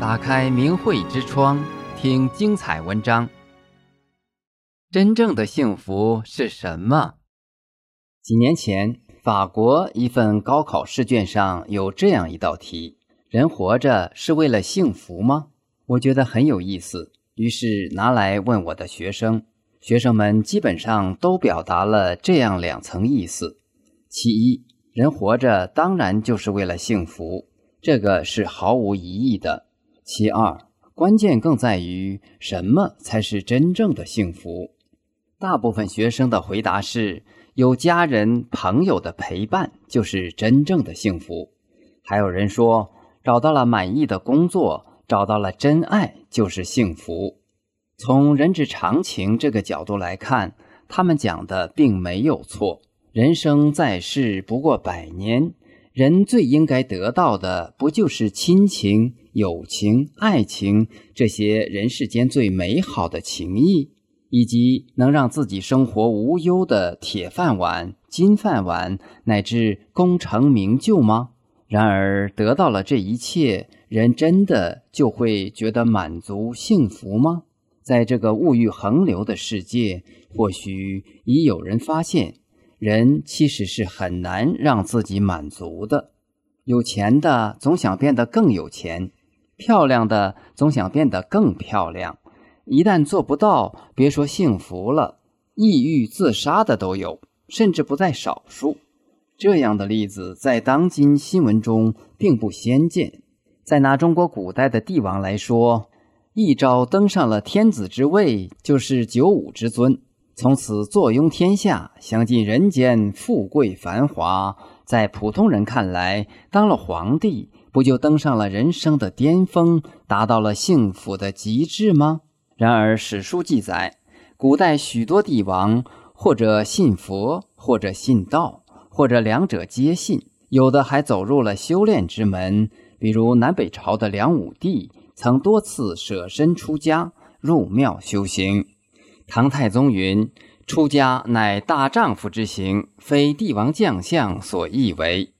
打开明慧之窗，听精彩文章。真正的幸福是什么？几年前，法国一份高考试卷上有这样一道题：人活着是为了幸福吗？我觉得很有意思，于是拿来问我的学生。学生们基本上都表达了这样两层意思：其一，人活着当然就是为了幸福，这个是毫无疑义的。其二，关键更在于什么才是真正的幸福？大部分学生的回答是：有家人朋友的陪伴就是真正的幸福。还有人说，找到了满意的工作，找到了真爱就是幸福。从人之常情这个角度来看，他们讲的并没有错。人生在世不过百年。人最应该得到的，不就是亲情、友情、爱情这些人世间最美好的情谊，以及能让自己生活无忧的铁饭碗、金饭碗，乃至功成名就吗？然而，得到了这一切，人真的就会觉得满足、幸福吗？在这个物欲横流的世界，或许已有人发现。人其实是很难让自己满足的，有钱的总想变得更有钱，漂亮的总想变得更漂亮。一旦做不到，别说幸福了，抑郁自杀的都有，甚至不在少数。这样的例子在当今新闻中并不鲜见。再拿中国古代的帝王来说，一朝登上了天子之位，就是九五之尊。从此坐拥天下，享尽人间富贵繁华。在普通人看来，当了皇帝，不就登上了人生的巅峰，达到了幸福的极致吗？然而史书记载，古代许多帝王，或者信佛，或者信道，或者两者皆信，有的还走入了修炼之门。比如南北朝的梁武帝，曾多次舍身出家，入庙修行。唐太宗云：“出家乃大丈夫之行，非帝王将相所易为。”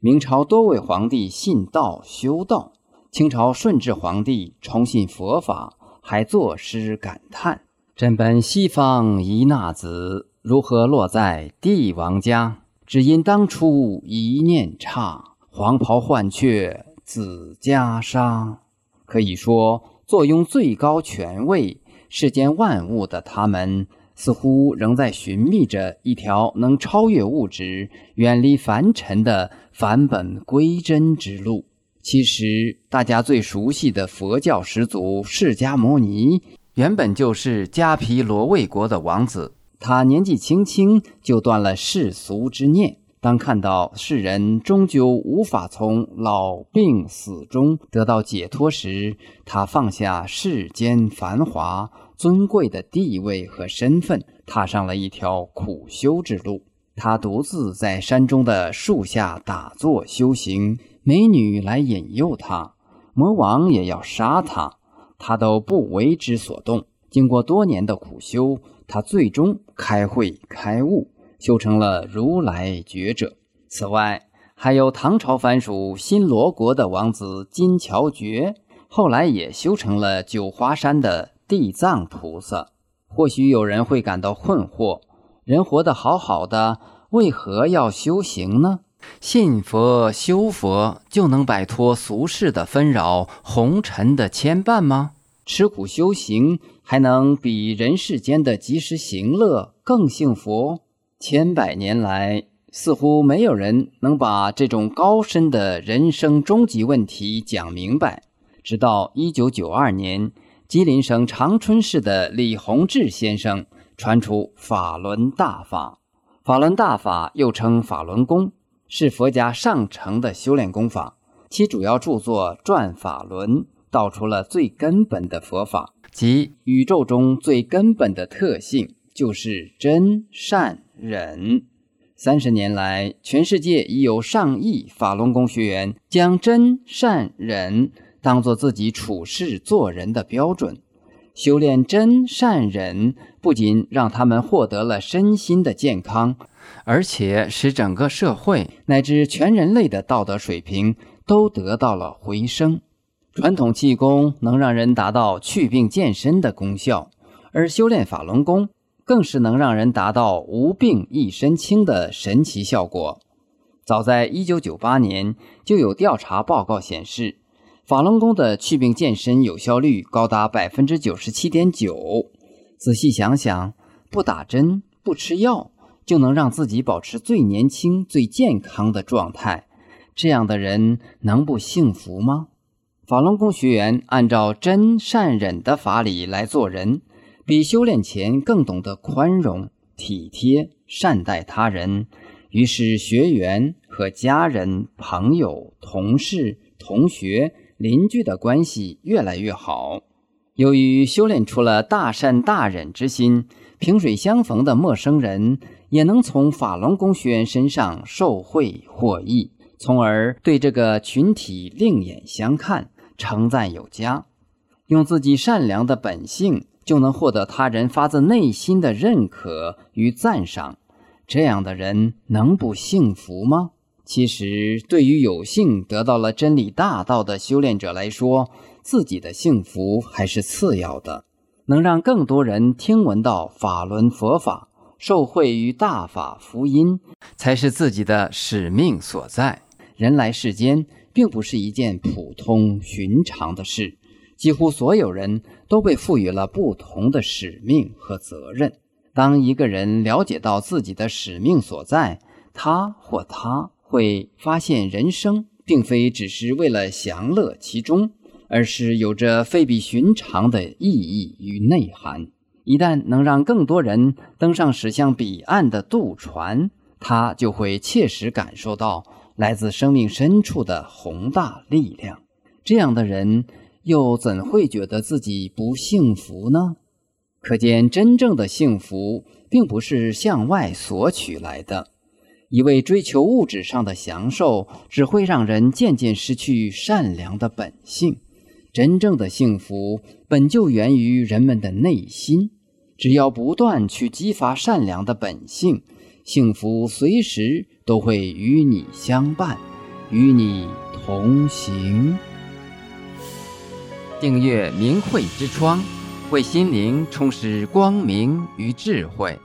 明朝多位皇帝信道修道，清朝顺治皇帝崇信佛法，还作诗感叹：“朕本西方一纳子，如何落在帝王家？只因当初一念差，黄袍换却紫袈裟。”可以说，坐拥最高权位。世间万物的他们，似乎仍在寻觅着一条能超越物质、远离凡尘的返本归真之路。其实，大家最熟悉的佛教始祖释迦牟尼，原本就是迦毗罗卫国的王子。他年纪轻轻就断了世俗之念。当看到世人终究无法从老病死中得到解脱时，他放下世间繁华、尊贵的地位和身份，踏上了一条苦修之路。他独自在山中的树下打坐修行，美女来引诱他，魔王也要杀他，他都不为之所动。经过多年的苦修，他最终开慧开悟。修成了如来觉者。此外，还有唐朝藩属新罗国的王子金乔觉，后来也修成了九华山的地藏菩萨。或许有人会感到困惑：人活得好好的，为何要修行呢？信佛修佛就能摆脱俗世的纷扰、红尘的牵绊吗？吃苦修行还能比人世间的及时行乐更幸福？千百年来，似乎没有人能把这种高深的人生终极问题讲明白。直到一九九二年，吉林省长春市的李洪志先生传出法轮大法。法轮大法又称法轮功，是佛家上乘的修炼功法。其主要著作《转法轮》道出了最根本的佛法，即宇宙中最根本的特性就是真善。忍，三十年来，全世界已有上亿法轮功学员将真善忍当做自己处事做人的标准。修炼真善忍，不仅让他们获得了身心的健康，而且使整个社会乃至全人类的道德水平都得到了回升。传统气功能让人达到祛病健身的功效，而修炼法轮功更是能让人达到无病一身轻的神奇效果。早在1998年，就有调查报告显示，法轮功的祛病健身有效率高达百分之九十七点九。仔细想想，不打针、不吃药，就能让自己保持最年轻、最健康的状态，这样的人能不幸福吗？法轮功学员按照真善忍的法理来做人，比修炼前更懂得宽容、体贴、善待他人。于是，学员和家人、朋友、同事、同学、邻居的关系越来越好。由于修炼出了大善大忍之心，萍水相逢的陌生人也能从法轮功学员身上受惠获益，从而对这个群体另眼相看。称赞有加，用自己善良的本性就能获得他人发自内心的认可与赞赏，这样的人能不幸福吗？其实，对于有幸得到了真理大道的修炼者来说，自己的幸福还是次要的。能让更多人听闻到法轮佛法，受惠于大法福音，才是自己的使命所在。人来世间，并不是一件普通寻常的事，几乎所有人都被赋予了不同的使命和责任。当一个人了解到自己的使命所在，他或他会发现人生并非只是为了享乐其中，而是有着非比寻常的意义与内涵。一旦能让更多人登上驶向彼岸的渡船，他就会切实感受到。来自生命深处的宏大力量，这样的人又怎会觉得自己不幸福呢？可见，真正的幸福并不是向外索取来的。一味追求物质上的享受，只会让人渐渐失去善良的本性。真正的幸福本就源于人们的内心，只要不断去激发善良的本性，幸福随时。都会与你相伴，与你同行。订阅明慧之窗，为心灵充实光明与智慧。